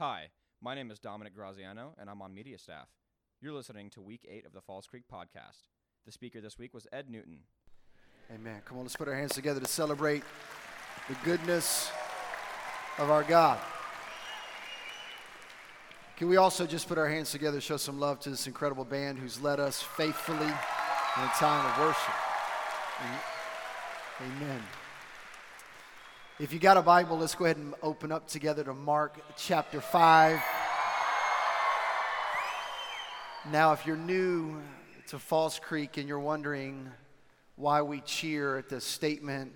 Hi, my name is Dominic Graziano, and I'm on media staff. You're listening to week eight of the Falls Creek podcast. The speaker this week was Ed Newton. Amen. Come on, let's put our hands together to celebrate the goodness of our God. Can we also just put our hands together, show some love to this incredible band who's led us faithfully in a time of worship? Amen. If you got a Bible, let's go ahead and open up together to Mark chapter 5. Now, if you're new to Falls Creek and you're wondering why we cheer at the statement,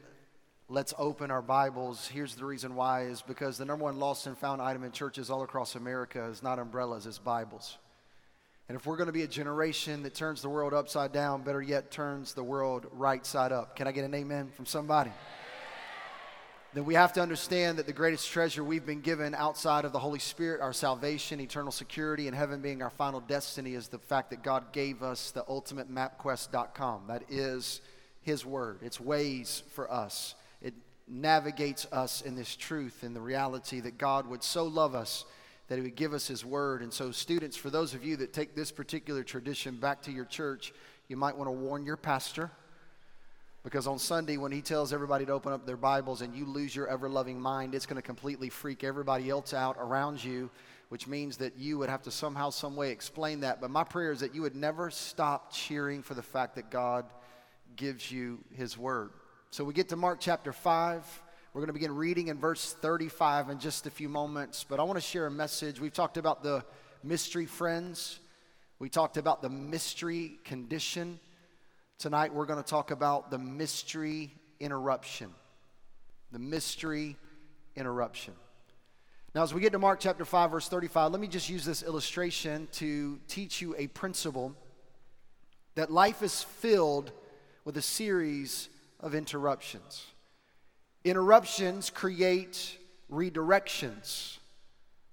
let's open our Bibles, here's the reason why is because the number one lost and found item in churches all across America is not umbrellas, it's Bibles. And if we're going to be a generation that turns the world upside down, better yet, turns the world right side up, can I get an amen from somebody? Then we have to understand that the greatest treasure we've been given outside of the Holy Spirit, our salvation, eternal security, and heaven being our final destiny, is the fact that God gave us the ultimate mapquest.com. That is His Word, it's ways for us. It navigates us in this truth and the reality that God would so love us that he would give us his word. And so, students, for those of you that take this particular tradition back to your church, you might want to warn your pastor. Because on Sunday, when he tells everybody to open up their Bibles and you lose your ever loving mind, it's going to completely freak everybody else out around you, which means that you would have to somehow, some way explain that. But my prayer is that you would never stop cheering for the fact that God gives you his word. So we get to Mark chapter 5. We're going to begin reading in verse 35 in just a few moments, but I want to share a message. We've talked about the mystery friends, we talked about the mystery condition. Tonight, we're going to talk about the mystery interruption. The mystery interruption. Now, as we get to Mark chapter 5, verse 35, let me just use this illustration to teach you a principle that life is filled with a series of interruptions. Interruptions create redirections.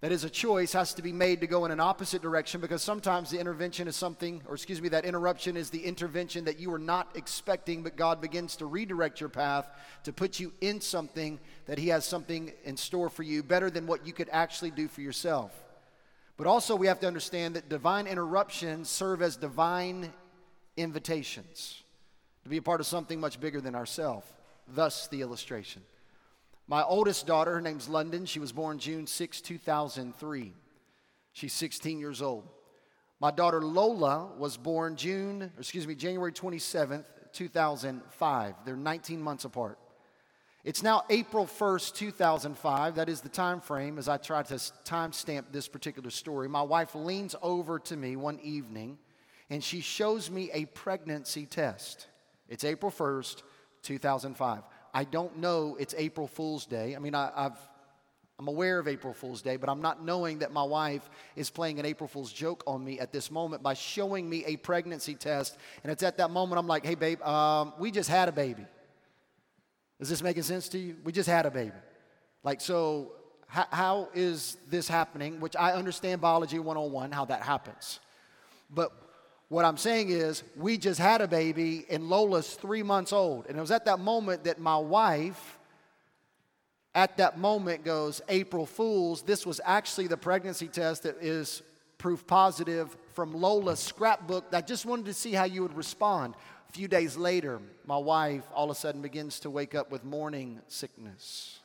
That is, a choice has to be made to go in an opposite direction because sometimes the intervention is something, or excuse me, that interruption is the intervention that you were not expecting, but God begins to redirect your path to put you in something that He has something in store for you better than what you could actually do for yourself. But also, we have to understand that divine interruptions serve as divine invitations to be a part of something much bigger than ourselves. Thus, the illustration. My oldest daughter, her name's London. She was born June 6, 2003. She's 16 years old. My daughter Lola was born June, excuse me, January 27th, 2005. They're 19 months apart. It's now April 1st, 2005. That is the time frame as I try to timestamp this particular story. My wife leans over to me one evening and she shows me a pregnancy test. It's April 1st, 2005. I don't know it's April Fool's Day. I mean, I, have I'm aware of April Fool's Day, but I'm not knowing that my wife is playing an April Fool's joke on me at this moment by showing me a pregnancy test. And it's at that moment I'm like, hey, babe, um, we just had a baby. Is this making sense to you? We just had a baby. Like, so how, how is this happening? Which I understand biology 101, how that happens. But what I'm saying is, we just had a baby, and Lola's three months old. And it was at that moment that my wife, at that moment, goes, April Fools. This was actually the pregnancy test that is proof positive from Lola's scrapbook. I just wanted to see how you would respond. A few days later, my wife all of a sudden begins to wake up with morning sickness.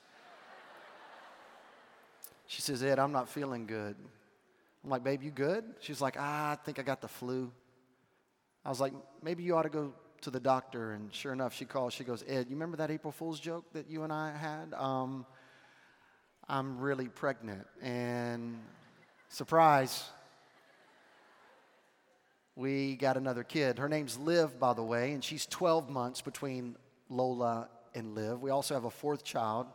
She says, Ed, I'm not feeling good. I'm like, babe, you good? She's like, ah, I think I got the flu. I was like, maybe you ought to go to the doctor. And sure enough, she calls. She goes, Ed, you remember that April Fool's joke that you and I had? Um, I'm really pregnant. And surprise, we got another kid. Her name's Liv, by the way, and she's 12 months between Lola and Liv. We also have a fourth child.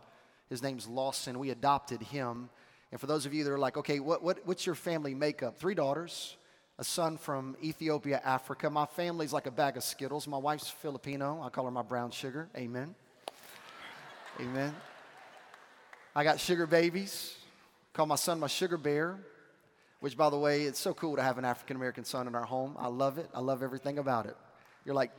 His name's Lawson. We adopted him. And for those of you that are like, okay, what, what, what's your family makeup? Three daughters a son from Ethiopia, Africa. My family's like a bag of Skittles. My wife's Filipino. I call her my brown sugar. Amen. Amen. I got sugar babies. Call my son my sugar bear, which, by the way, it's so cool to have an African American son in our home. I love it. I love everything about it. You're like,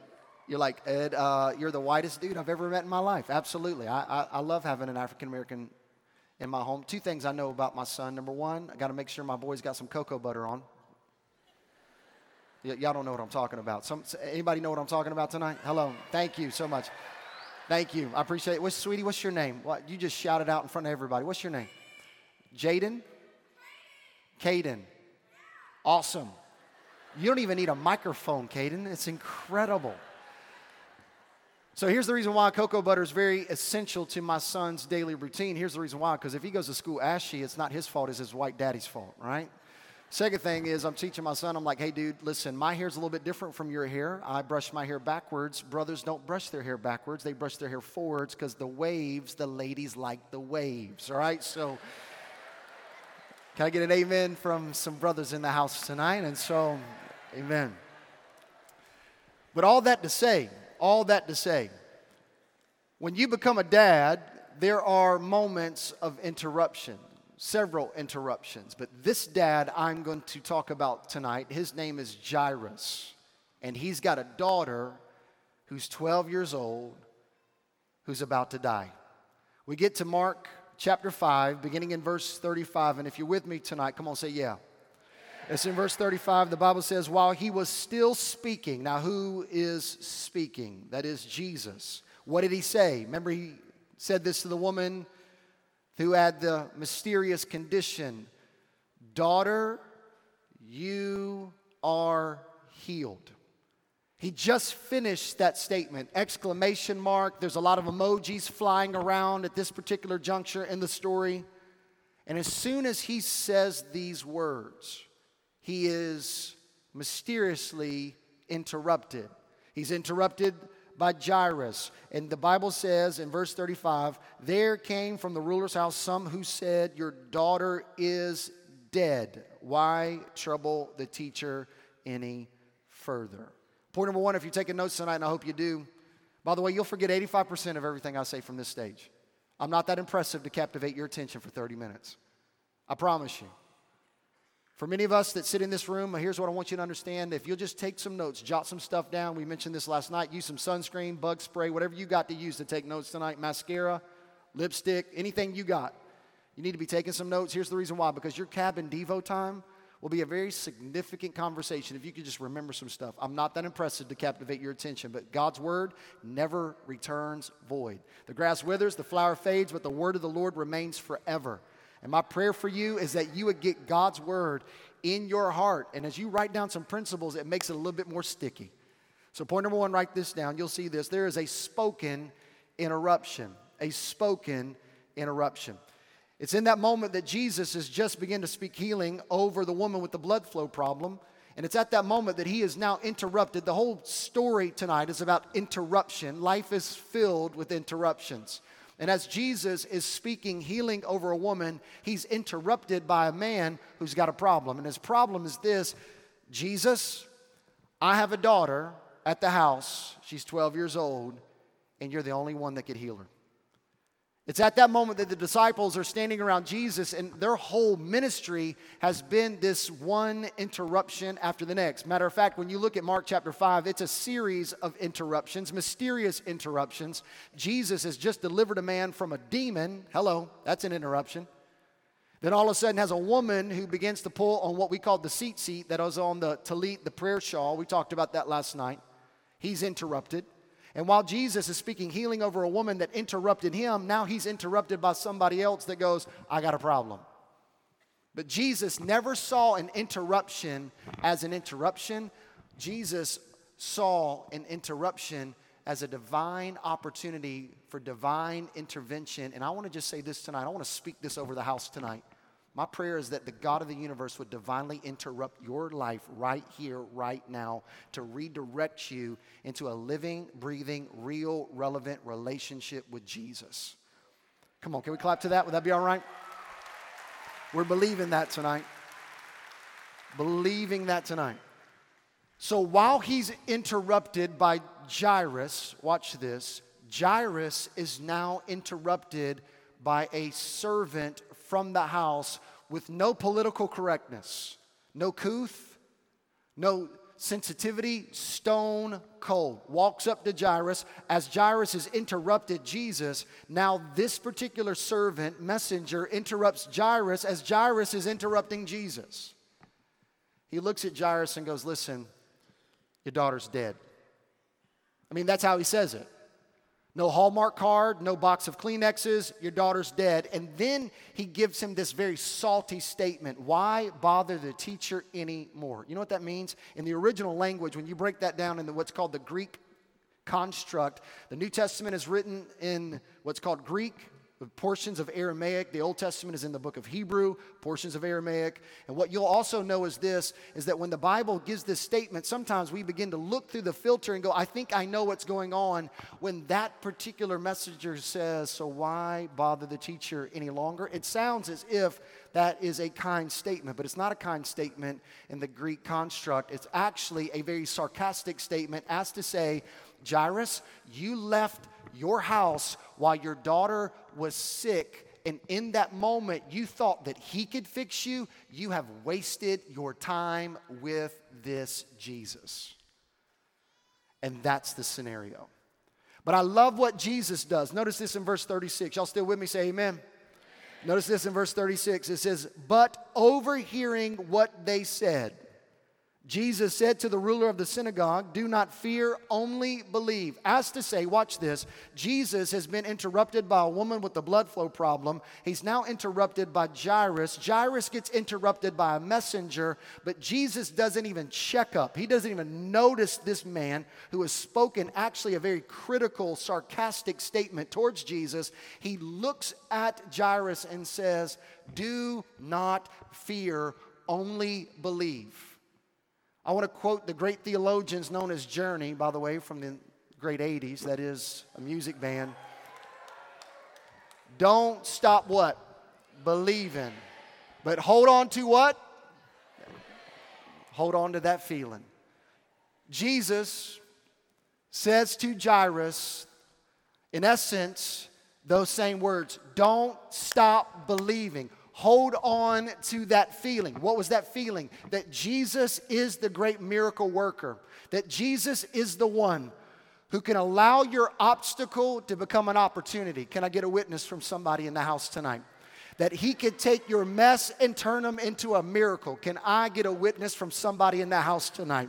you're like Ed. Uh, you're the whitest dude I've ever met in my life. Absolutely. I, I, I love having an African American in my home. Two things I know about my son. Number one, I got to make sure my boy's got some cocoa butter on. Y- y'all don't know what I'm talking about. Some, anybody know what I'm talking about tonight? Hello. Thank you so much. Thank you. I appreciate it. What's, sweetie, what's your name? What, you just shouted out in front of everybody. What's your name? Jaden? Caden. Awesome. You don't even need a microphone, Caden. It's incredible. So here's the reason why cocoa butter is very essential to my son's daily routine. Here's the reason why because if he goes to school ashy, it's not his fault, it's his white daddy's fault, right? Second thing is, I'm teaching my son, I'm like, hey, dude, listen, my hair's a little bit different from your hair. I brush my hair backwards. Brothers don't brush their hair backwards, they brush their hair forwards because the waves, the ladies like the waves, all right? So, can I get an amen from some brothers in the house tonight? And so, amen. But all that to say, all that to say, when you become a dad, there are moments of interruption, several interruptions. But this dad I'm going to talk about tonight, his name is Jairus. And he's got a daughter who's 12 years old who's about to die. We get to Mark chapter 5, beginning in verse 35. And if you're with me tonight, come on, say yeah. It's in verse 35. The Bible says, While he was still speaking, now who is speaking? That is Jesus. What did he say? Remember, he said this to the woman who had the mysterious condition Daughter, you are healed. He just finished that statement. Exclamation mark. There's a lot of emojis flying around at this particular juncture in the story. And as soon as he says these words, he is mysteriously interrupted. He's interrupted by Jairus. And the Bible says in verse 35 there came from the ruler's house some who said, Your daughter is dead. Why trouble the teacher any further? Point number one, if you're taking notes tonight, and I hope you do, by the way, you'll forget 85% of everything I say from this stage. I'm not that impressive to captivate your attention for 30 minutes. I promise you. For many of us that sit in this room, here's what I want you to understand. If you'll just take some notes, jot some stuff down. We mentioned this last night. Use some sunscreen, bug spray, whatever you got to use to take notes tonight, mascara, lipstick, anything you got. You need to be taking some notes. Here's the reason why because your cabin Devo time will be a very significant conversation if you could just remember some stuff. I'm not that impressive to captivate your attention, but God's word never returns void. The grass withers, the flower fades, but the word of the Lord remains forever. And my prayer for you is that you would get God's word in your heart. And as you write down some principles, it makes it a little bit more sticky. So, point number one, write this down. You'll see this. There is a spoken interruption. A spoken interruption. It's in that moment that Jesus has just begun to speak healing over the woman with the blood flow problem. And it's at that moment that he is now interrupted. The whole story tonight is about interruption. Life is filled with interruptions. And as Jesus is speaking healing over a woman, he's interrupted by a man who's got a problem. And his problem is this Jesus, I have a daughter at the house. She's 12 years old, and you're the only one that could heal her. It's at that moment that the disciples are standing around Jesus, and their whole ministry has been this one interruption after the next. Matter of fact, when you look at Mark chapter 5, it's a series of interruptions, mysterious interruptions. Jesus has just delivered a man from a demon. Hello, that's an interruption. Then all of a sudden has a woman who begins to pull on what we call the tzitzit that was on the talit, the prayer shawl. We talked about that last night. He's interrupted. And while Jesus is speaking healing over a woman that interrupted him, now he's interrupted by somebody else that goes, I got a problem. But Jesus never saw an interruption as an interruption. Jesus saw an interruption as a divine opportunity for divine intervention. And I want to just say this tonight. I want to speak this over the house tonight. My prayer is that the God of the universe would divinely interrupt your life right here, right now, to redirect you into a living, breathing, real, relevant relationship with Jesus. Come on, can we clap to that? Would that be all right? We're believing that tonight. Believing that tonight. So while he's interrupted by Jairus, watch this, Jairus is now interrupted by a servant from the house with no political correctness, no couth, no sensitivity, stone cold. Walks up to Jairus. As Jairus has interrupted Jesus, now this particular servant, messenger, interrupts Jairus as Jairus is interrupting Jesus. He looks at Jairus and goes, Listen, your daughter's dead. I mean, that's how he says it. No Hallmark card, no box of Kleenexes, your daughter's dead. And then he gives him this very salty statement Why bother the teacher anymore? You know what that means? In the original language, when you break that down into what's called the Greek construct, the New Testament is written in what's called Greek, portions of Aramaic. The Old Testament is in the book of Hebrew, portions of Aramaic. And what you'll also know is this is that when the Bible gives this statement, sometimes we begin to look through the filter and go, I think I know what's going on. When that particular messenger says, So why bother the teacher any longer? It sounds as if that is a kind statement, but it's not a kind statement in the Greek construct. It's actually a very sarcastic statement as to say, Jairus, you left your house while your daughter was sick, and in that moment you thought that he could fix you, you have wasted your time with this Jesus. And that's the scenario. But I love what Jesus does. Notice this in verse 36. Y'all still with me? Say amen. Notice this in verse 36. It says, But overhearing what they said, Jesus said to the ruler of the synagogue, Do not fear, only believe. As to say, watch this, Jesus has been interrupted by a woman with a blood flow problem. He's now interrupted by Jairus. Jairus gets interrupted by a messenger, but Jesus doesn't even check up. He doesn't even notice this man who has spoken actually a very critical, sarcastic statement towards Jesus. He looks at Jairus and says, Do not fear, only believe. I want to quote the great theologians known as Journey, by the way, from the great 80s. That is a music band. Don't stop what? Believing. But hold on to what? Hold on to that feeling. Jesus says to Jairus, in essence, those same words don't stop believing. Hold on to that feeling. What was that feeling? That Jesus is the great miracle worker, that Jesus is the one who can allow your obstacle to become an opportunity. Can I get a witness from somebody in the house tonight? That he could take your mess and turn them into a miracle. Can I get a witness from somebody in the house tonight?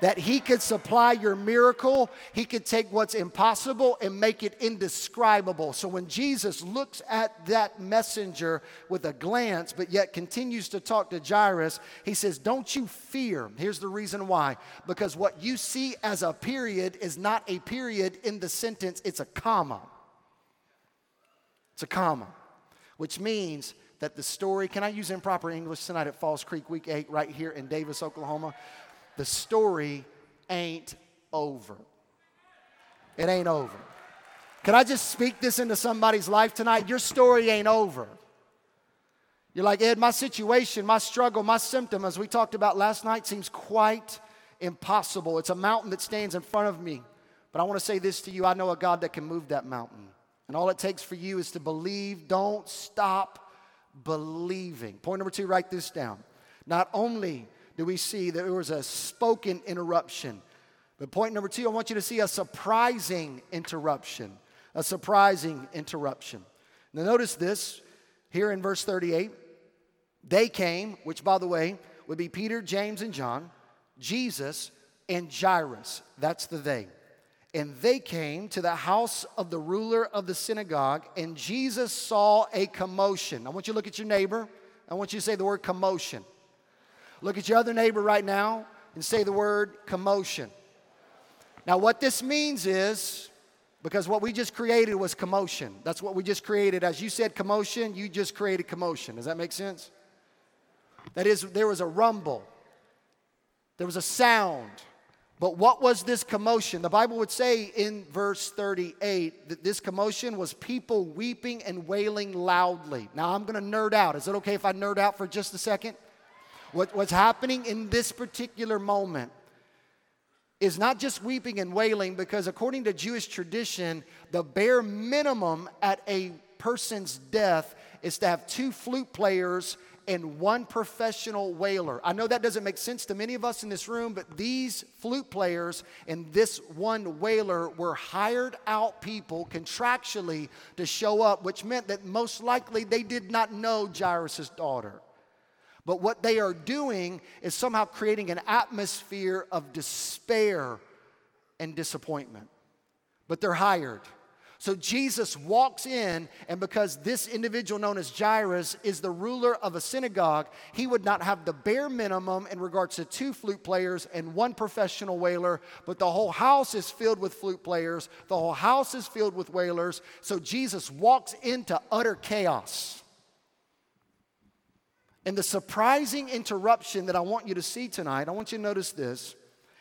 That He could supply your miracle. He could take what's impossible and make it indescribable. So when Jesus looks at that messenger with a glance, but yet continues to talk to Jairus, he says, Don't you fear. Here's the reason why. Because what you see as a period is not a period in the sentence, it's a comma. It's a comma, which means that the story, can I use improper English tonight at Falls Creek, week eight, right here in Davis, Oklahoma? The story ain't over. It ain't over. Can I just speak this into somebody's life tonight? Your story ain't over. You're like, Ed, my situation, my struggle, my symptom, as we talked about last night, seems quite impossible. It's a mountain that stands in front of me. But I want to say this to you I know a God that can move that mountain. And all it takes for you is to believe. Don't stop believing. Point number two, write this down. Not only do we see that there was a spoken interruption. But point number two, I want you to see a surprising interruption. A surprising interruption. Now, notice this here in verse 38. They came, which by the way would be Peter, James, and John, Jesus, and Jairus. That's the they. And they came to the house of the ruler of the synagogue, and Jesus saw a commotion. I want you to look at your neighbor. I want you to say the word commotion. Look at your other neighbor right now and say the word commotion. Now, what this means is because what we just created was commotion. That's what we just created. As you said commotion, you just created commotion. Does that make sense? That is, there was a rumble, there was a sound. But what was this commotion? The Bible would say in verse 38 that this commotion was people weeping and wailing loudly. Now, I'm going to nerd out. Is it okay if I nerd out for just a second? What, what's happening in this particular moment is not just weeping and wailing, because according to Jewish tradition, the bare minimum at a person's death is to have two flute players and one professional wailer. I know that doesn't make sense to many of us in this room, but these flute players and this one wailer were hired out people contractually to show up, which meant that most likely they did not know Jairus' daughter. But what they are doing is somehow creating an atmosphere of despair and disappointment. But they're hired. So Jesus walks in, and because this individual known as Jairus is the ruler of a synagogue, he would not have the bare minimum in regards to two flute players and one professional wailer, but the whole house is filled with flute players, the whole house is filled with wailers. So Jesus walks into utter chaos. And the surprising interruption that I want you to see tonight, I want you to notice this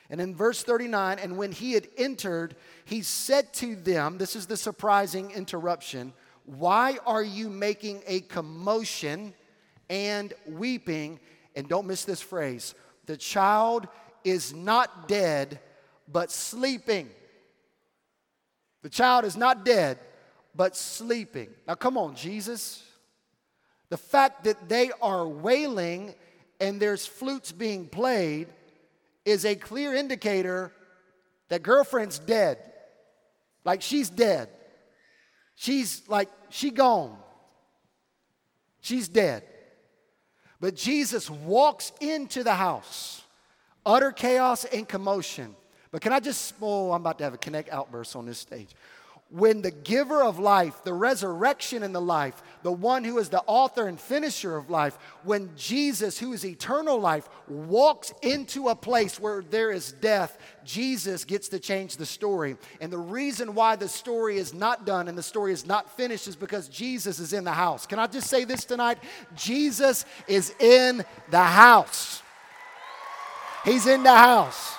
and in verse 39, and when he had entered, he said to them, This is the surprising interruption, why are you making a commotion and weeping? And don't miss this phrase the child is not dead, but sleeping. The child is not dead, but sleeping. Now, come on, Jesus. The fact that they are wailing and there's flutes being played is a clear indicator that girlfriend's dead. Like she's dead. She's like, she gone. She's dead. But Jesus walks into the house, utter chaos and commotion. But can I just, oh, I'm about to have a connect outburst on this stage when the giver of life, the resurrection and the life, the one who is the author and finisher of life, when Jesus, who is eternal life, walks into a place where there is death, Jesus gets to change the story. And the reason why the story is not done and the story is not finished is because Jesus is in the house. Can I just say this tonight? Jesus is in the house. He's in the house.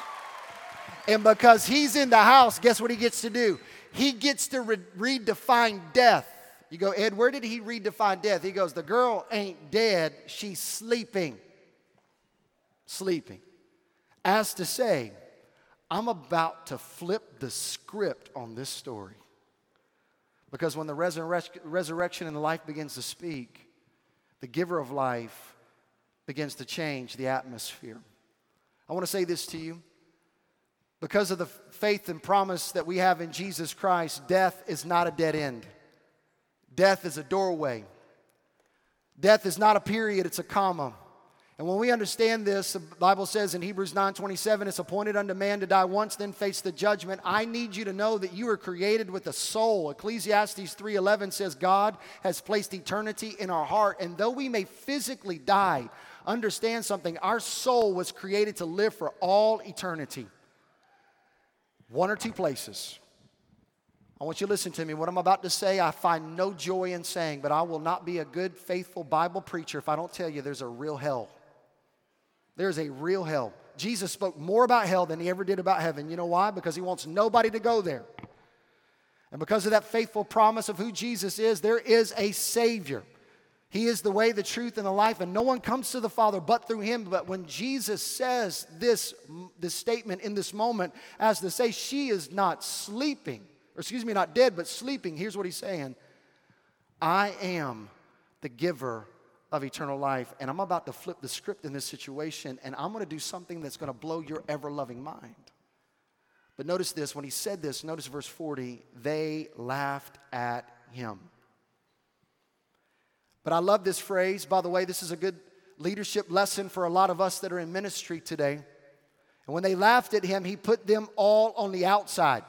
And because he's in the house, guess what he gets to do? He gets to re- redefine death. You go, Ed, where did he redefine death? He goes, The girl ain't dead, she's sleeping. Sleeping. As to say, I'm about to flip the script on this story. Because when the resurrection and the life begins to speak, the giver of life begins to change the atmosphere. I want to say this to you. Because of the faith and promise that we have in Jesus Christ, death is not a dead end. Death is a doorway. Death is not a period, it's a comma. And when we understand this, the Bible says in Hebrews 9:27, it's appointed unto man to die once, then face the judgment. I need you to know that you are created with a soul. Ecclesiastes 3:11 says God has placed eternity in our heart, and though we may physically die, understand something, our soul was created to live for all eternity. One or two places. I want you to listen to me. What I'm about to say, I find no joy in saying, but I will not be a good, faithful Bible preacher if I don't tell you there's a real hell. There's a real hell. Jesus spoke more about hell than he ever did about heaven. You know why? Because he wants nobody to go there. And because of that faithful promise of who Jesus is, there is a Savior. He is the way, the truth, and the life, and no one comes to the Father but through Him. But when Jesus says this, this statement in this moment, as to say, she is not sleeping, or excuse me, not dead, but sleeping, here's what He's saying I am the giver of eternal life, and I'm about to flip the script in this situation, and I'm to do something that's to blow your ever loving mind. But notice this when He said this, notice verse 40 they laughed at Him. But I love this phrase. By the way, this is a good leadership lesson for a lot of us that are in ministry today. And when they laughed at him, he put them all on the outside.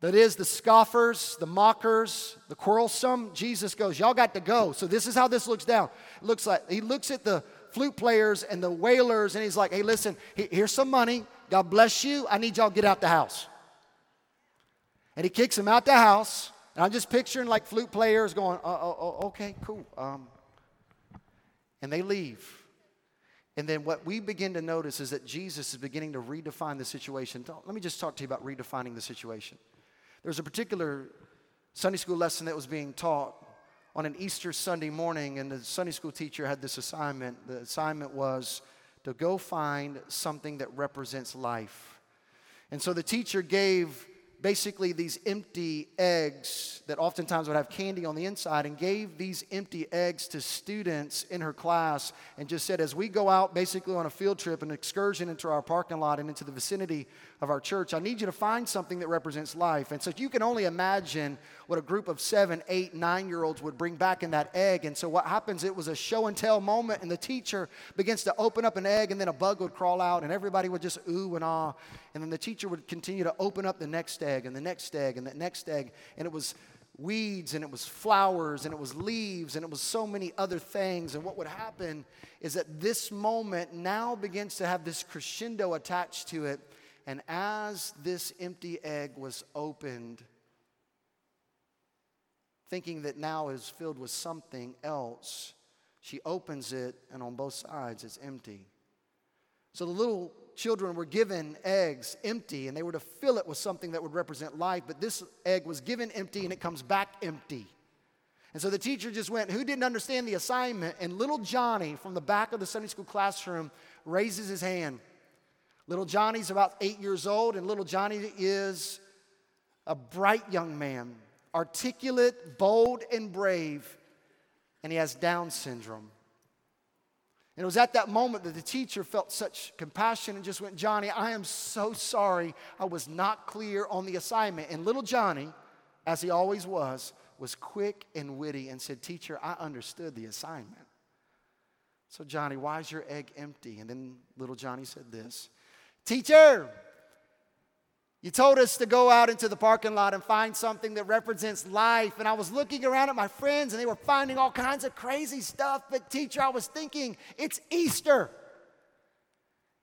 That is, the scoffers, the mockers, the quarrelsome. Jesus goes, Y'all got to go. So this is how this looks down. It looks like he looks at the flute players and the wailers, and he's like, Hey, listen, here's some money. God bless you. I need y'all get out the house. And he kicks them out the house. And I'm just picturing like flute players going, oh, oh, oh okay, cool. Um, and they leave. And then what we begin to notice is that Jesus is beginning to redefine the situation. Let me just talk to you about redefining the situation. There's a particular Sunday school lesson that was being taught on an Easter Sunday morning, and the Sunday school teacher had this assignment. The assignment was to go find something that represents life. And so the teacher gave basically these empty eggs that oftentimes would have candy on the inside and gave these empty eggs to students in her class and just said, as we go out basically on a field trip, an excursion into our parking lot and into the vicinity of our church, I need you to find something that represents life. And so you can only imagine what a group of seven, eight, nine year olds would bring back in that egg. And so what happens, it was a show and tell moment, and the teacher begins to open up an egg, and then a bug would crawl out, and everybody would just ooh and ah. And then the teacher would continue to open up the next egg and the next egg and the next egg. And it was weeds and it was flowers and it was leaves and it was so many other things. And what would happen is that this moment now begins to have this crescendo attached to it. And as this empty egg was opened, thinking that now is filled with something else, she opens it and on both sides it's empty. So the little children were given eggs empty and they were to fill it with something that would represent life, but this egg was given empty and it comes back empty. And so the teacher just went, Who didn't understand the assignment? And little Johnny from the back of the Sunday school classroom raises his hand. Little Johnny's about eight years old, and little Johnny is a bright young man, articulate, bold, and brave, and he has Down syndrome. And it was at that moment that the teacher felt such compassion and just went, Johnny, I am so sorry. I was not clear on the assignment. And little Johnny, as he always was, was quick and witty and said, Teacher, I understood the assignment. So, Johnny, why is your egg empty? And then little Johnny said this Teacher, you told us to go out into the parking lot and find something that represents life. And I was looking around at my friends and they were finding all kinds of crazy stuff. But, teacher, I was thinking, it's Easter.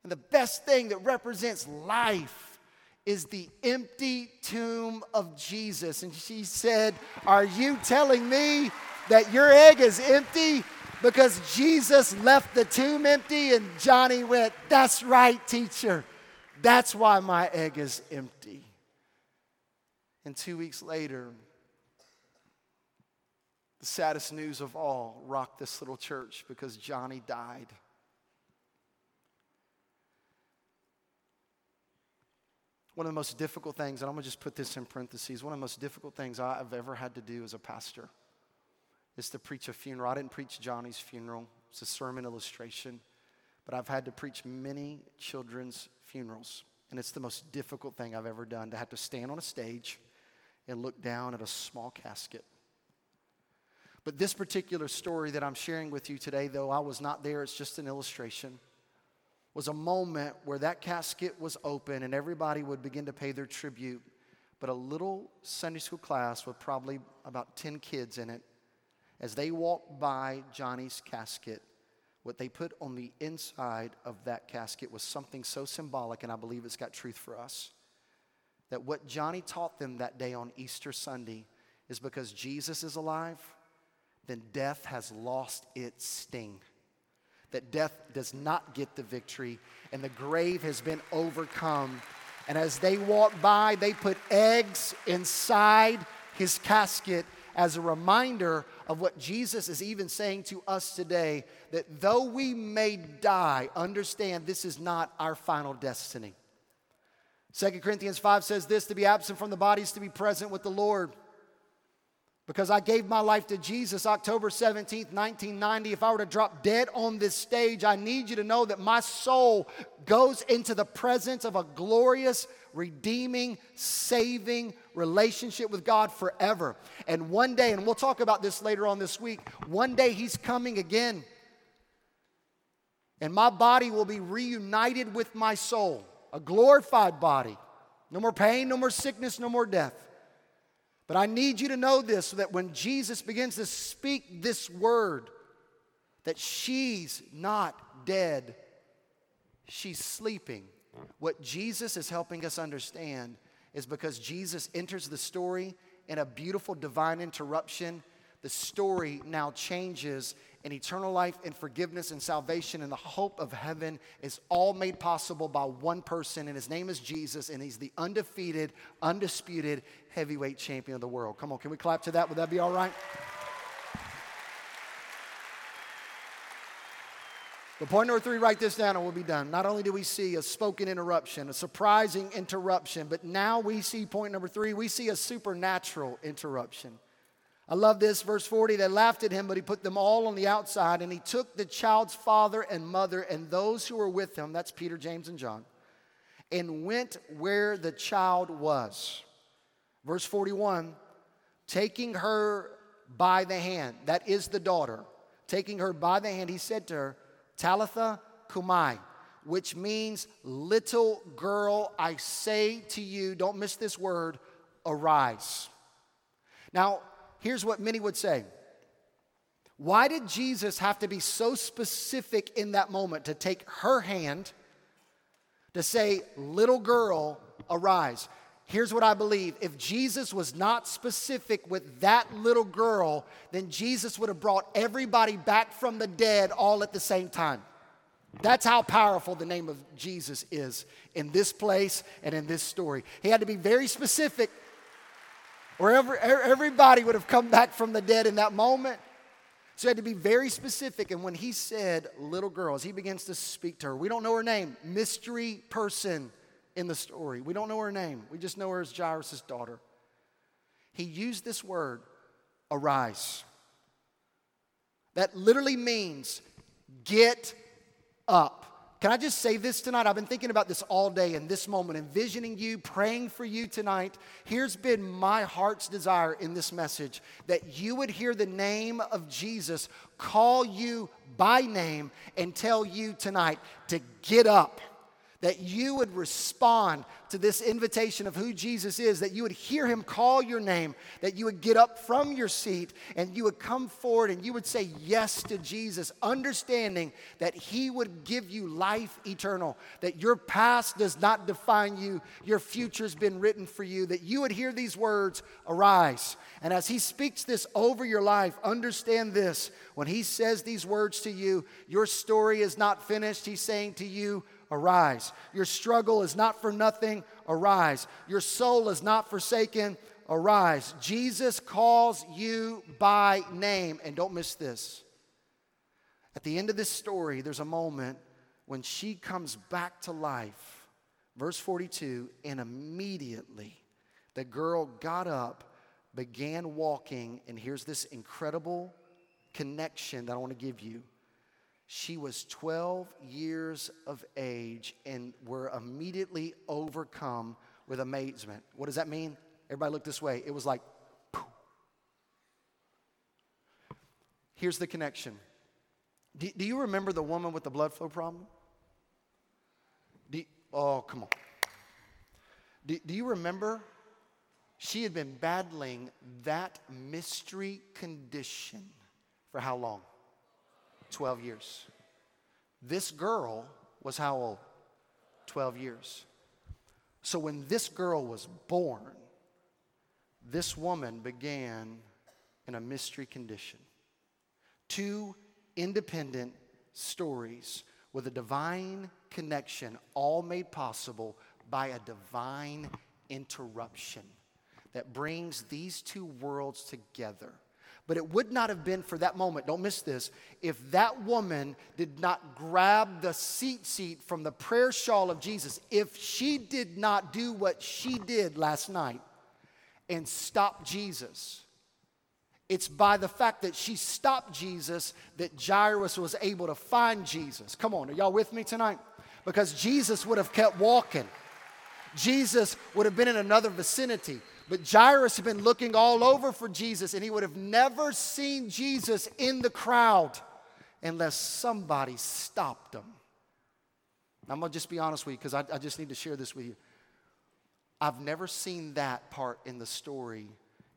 And the best thing that represents life is the empty tomb of Jesus. And she said, Are you telling me that your egg is empty because Jesus left the tomb empty? And Johnny went, That's right, teacher. That's why my egg is empty. And two weeks later, the saddest news of all rocked this little church because Johnny died. One of the most difficult things, and I'm to just put this in parentheses, one of the most difficult things I've ever had to do as a pastor is to preach a funeral. I didn't preach Johnny's funeral, it's a sermon illustration, but I've had to preach many children's funerals. And it's the most difficult thing I've ever done to have to stand on a stage and look down at a small casket. But this particular story that I'm sharing with you today, though I was not there, it's just an illustration, was a moment where that casket was open and everybody would begin to pay their tribute. But a little Sunday school class with probably about 10 kids in it, as they walked by Johnny's casket, what they put on the inside of that casket was something so symbolic, and I believe it's got truth for us. That what Johnny taught them that day on Easter Sunday is because Jesus is alive, then death has lost its sting. That death does not get the victory, and the grave has been overcome. And as they walked by, they put eggs inside his casket as a reminder of what Jesus is even saying to us today that though we may die, understand this is not our final destiny. 2 Corinthians 5 says this to be absent from the body is to be present with the Lord. Because I gave my life to Jesus October 17th, 1990. If I were to drop dead on this stage, I need you to know that my soul goes into the presence of a glorious, redeeming, saving relationship with God forever. And one day, and we'll talk about this later on this week, one day He's coming again. And my body will be reunited with my soul, a glorified body. No more pain, no more sickness, no more death. But I need you to know this so that when Jesus begins to speak this word, that she's not dead, she's sleeping. What Jesus is helping us understand is because Jesus enters the story in a beautiful divine interruption, the story now changes and eternal life and forgiveness and salvation and the hope of heaven is all made possible by one person, and his name is Jesus, and he's the undefeated, undisputed heavyweight champion of the world. Come on, can we clap to that? Would that be all right? But point number three, write this down and we'll be done. Not only do we see a spoken interruption, a surprising interruption, but now we see point number three, we see a supernatural interruption. I love this, verse 40. They laughed at him, but he put them all on the outside, and he took the child's father and mother and those who were with him, that's Peter, James, and John, and went where the child was. Verse 41 taking her by the hand, that is the daughter, taking her by the hand, he said to her, Talitha Kumai, which means little girl, I say to you, don't miss this word, arise. Now, here's what many would say. Why did Jesus have to be so specific in that moment to take her hand to say, little girl, arise? Here's what I believe. If Jesus was not specific with that little girl, then Jesus would have brought everybody back from the dead all at the same time. That's how powerful the name of Jesus is in this place and in this story. He had to be very specific, or everybody would have come back from the dead in that moment. So he had to be very specific. And when he said, little girl, as he begins to speak to her, we don't know her name, mystery person in the story. We don't know her name, we just know her as Jairus' daughter. He used this word, arise. That literally means get up. Can I just say this tonight? I've been thinking about this all day in this moment, envisioning you, praying for you tonight. Here's been my heart's desire in this message that you would hear the name of Jesus call you by name and tell you tonight to get up that you would respond to this invitation of who Jesus is, that you would hear him call your name, that you would get up from your seat and you would come forward and you would say yes to Jesus, understanding that he would give you life eternal, that your past does not define you, your future's been written for you, that you would hear these words arise. And as he speaks this over your life, understand this when he says these words to you, your story is not finished. He's saying to you, arise. Your struggle is not for nothing, arise. Your soul is not forsaken, arise. Jesus calls you by name. And don't miss this. At the end of this story, there's a moment when she comes back to life. Verse 42 and immediately the girl got up, began walking, and here's this incredible connection that I want to give you. She was 12 years of age and were immediately overcome with amazement. What does that mean? Everybody look this way. It was like, poof. here's the connection. Do, do, you remember the woman with the blood flow problem? Do oh, come on. Do, do you remember? She had been battling that mystery condition for how long? 12 years. This girl was how old? 12 years. So when this girl was born, this woman began in a mystery condition. Two independent stories with a divine connection, all made possible by a divine interruption that brings these two worlds together. But it would not have been for that moment, don't miss this, if that woman did not grab the tzitzit from the prayer shawl of Jesus, if she did not do what she did last night and stop Jesus. It's by the fact that she stopped Jesus that Jairus was able to find Jesus. Come on, are y'all with me tonight? Because Jesus would have kept walking. Jesus would have been in another vicinity. But Jairus had been looking all over for Jesus, and he would have never seen Jesus in the crowd unless somebody stopped him. I'm gonna just be honest with you because I, I just need to share this with you. I've never seen that part in the story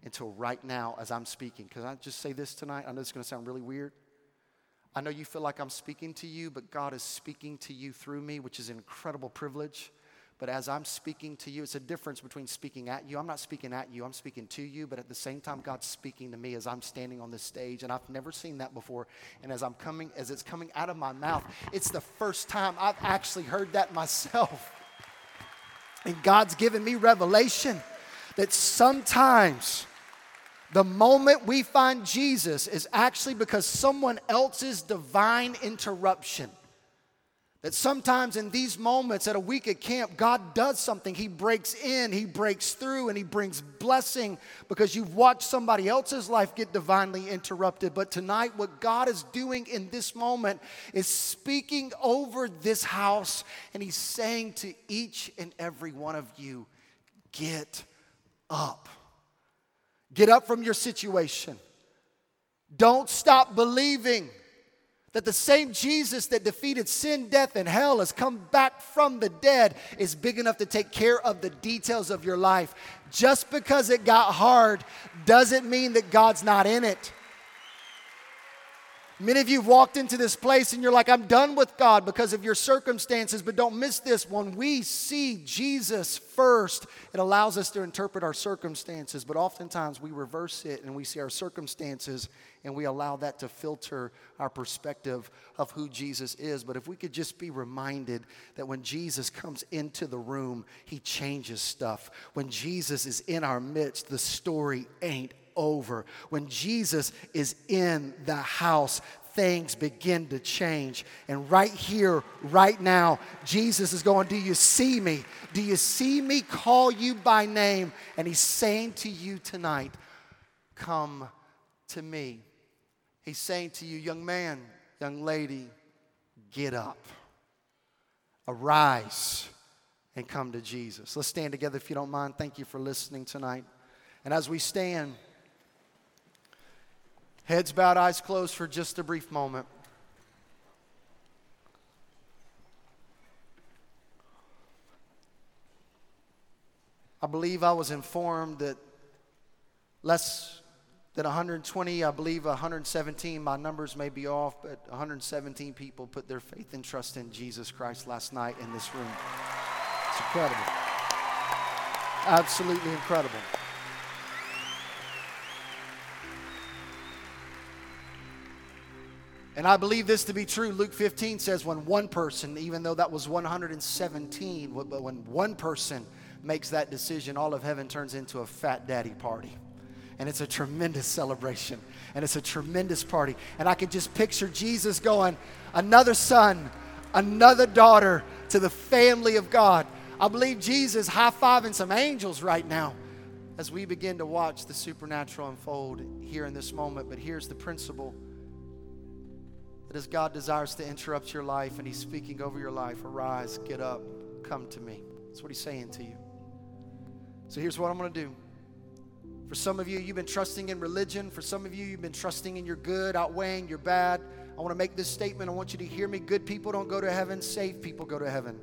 until right now as I'm speaking. Can I just say this tonight? I know it's gonna sound really weird. I know you feel like I'm speaking to you, but God is speaking to you through me, which is an incredible privilege. But as I'm speaking to you, it's a difference between speaking at you. I'm not speaking at you, I'm speaking to you, but at the same time, God's speaking to me as I'm standing on this stage. And I've never seen that before. And as I'm coming, as it's coming out of my mouth, it's the first time I've actually heard that myself. And God's given me revelation that sometimes the moment we find Jesus is actually because someone else's divine interruption That sometimes in these moments at a week at camp, God does something. He breaks in, He breaks through, and He brings blessing because you've watched somebody else's life get divinely interrupted. But tonight, what God is doing in this moment is speaking over this house, and He's saying to each and every one of you, Get up. Get up from your situation. Don't stop believing that the same Jesus that defeated sin, death, and hell has come back from the dead is big enough to take care of the details of your life. Just because it got hard doesn't mean that God's not in it. Many of you have walked into this place and you're like, I'm done with God because of your circumstances, but don't miss this. When we see Jesus first, it allows us to interpret our circumstances, but oftentimes we reverse it and we see our circumstances and we allow that to filter our perspective of who Jesus is. But if we could just be reminded that when Jesus comes into the room, he changes stuff. When Jesus is in our midst, the story ain't over. When Jesus is in the house, things begin to change. And right here, right now, Jesus is going, Do you see me? Do you see me call you by name? And he's saying to you tonight, Come to me. He's saying to you, Young man, young lady, get up, arise, and come to Jesus. Let's stand together if you don't mind. Thank you for listening tonight. And as we stand, Heads bowed, eyes closed for just a brief moment. I believe I was informed that less than 120, I believe 117, my numbers may be off, but 117 people put their faith and trust in Jesus Christ last night in this room. It's incredible. Absolutely incredible. And I believe this to be true. Luke 15 says, when one person, even though that was 117, but when one person makes that decision, all of heaven turns into a fat daddy party. And it's a tremendous celebration. And it's a tremendous party. And I can just picture Jesus going, another son, another daughter to the family of God. I believe Jesus high fiving some angels right now as we begin to watch the supernatural unfold here in this moment. But here's the principle that as God desires to interrupt your life and He's speaking over your life, arise, get up, come to me. That's what He's saying to you. So here's what I'm going to do. For some of you, you've been trusting in religion. For some of you, you've been trusting in your good, outweighing your bad. I want to make this statement. I want you to hear me. Good people don't go to heaven, saved people go to heaven.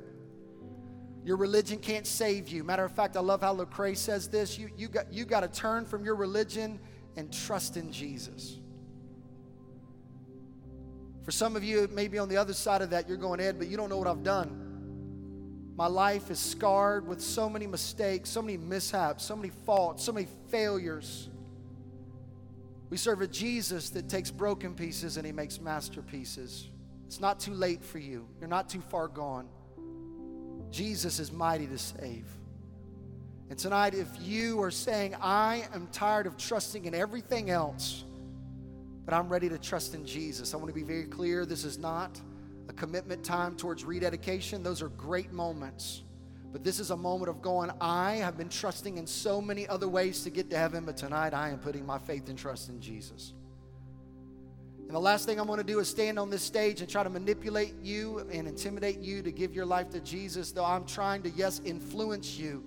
Your religion can't save you. Matter of fact, I love how Lecrae says this. You, you, got, you got to turn from your religion and trust in Jesus. For some of you, maybe on the other side of that. You're going, Ed, but you don't know what I've done. My life is scarred with so many mistakes, so many mishaps, so many faults, so many failures. We serve a Jesus that takes broken pieces and he makes masterpieces. It's not too late for you, you're not too far gone. Jesus is mighty to save. And tonight, if you are saying, I am tired of trusting in everything else, but I'm ready to trust in Jesus. I want to be very clear this is not commitment time towards rededication. Those are great moments. But this is a moment of going, I have been trusting in so many other ways to get to heaven, but tonight I am putting my faith and trust in Jesus. And the last thing I'm going to do is stand on this stage and try to manipulate you and intimidate you to give your life to Jesus, though I'm trying to, yes, influence you.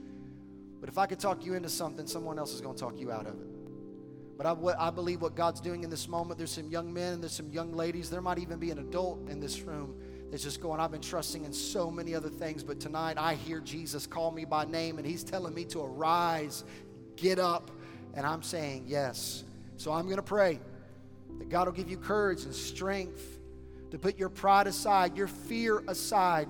But if I could talk you into something, someone else is going to talk you out of it. But I, I believe what God's doing in this moment, there's some young men, and there's some young ladies, there might even be an adult in this room that's just going, I've been trusting in so many other things, but tonight I hear Jesus call me by name and he's telling me to arise, get up, and I'm saying yes. So I'm going to pray that God will give you courage and strength to put your pride aside, your fear aside.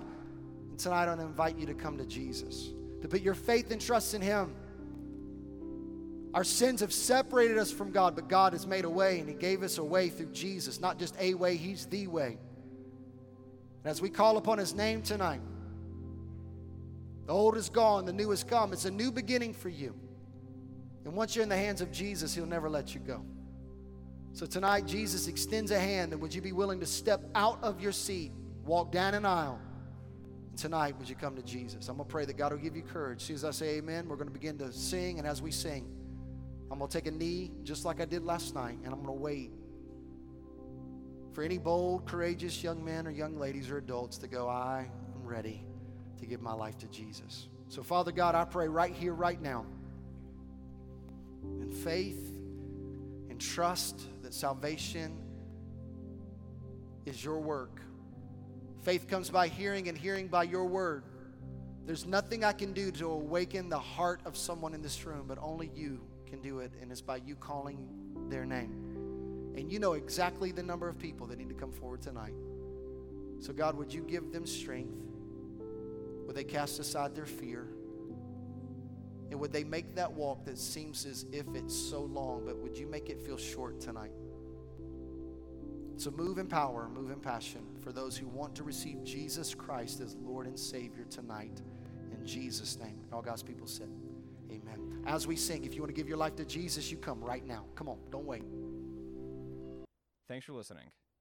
And tonight I want to invite you to come to Jesus, to put your faith and trust in him. Our sins have separated us from God, but God has made a way, and He gave us a way through Jesus. Not just a way, He's the way. And as we call upon His name tonight, the old is gone, the new has come. It's a new beginning for you. And once you're in the hands of Jesus, He'll never let you go. So tonight, Jesus extends a hand, and would you be willing to step out of your seat, walk down an aisle, tonight, would you come to Jesus? I'm going to pray that God will give you courage. Soon as I say amen, we're going to begin to sing. And as we sing, I'm going to take a knee just like I did last night, and I'm going to wait for any bold, courageous young men or young ladies or adults to go, I am ready to give my life to Jesus. So, Father God, I pray right here, right now, in faith and trust that salvation is your work. Faith comes by hearing, and hearing by your word. There's nothing I can do to awaken the heart of someone in this room, but only you can do it, and it's by you calling their name. And you know exactly the number of people that need to come forward tonight. So, God, would you give them strength? Would they cast aside their fear? And would they make that walk that seems as if it's so long, but would you make it feel short tonight? So move in power, move in passion for those who want to receive Jesus Christ as Lord and Savior tonight. In Jesus' name. All God's people said, Amen. As we sing, if you want to give your life to Jesus, you come right now. Come on, don't wait. Thanks for listening.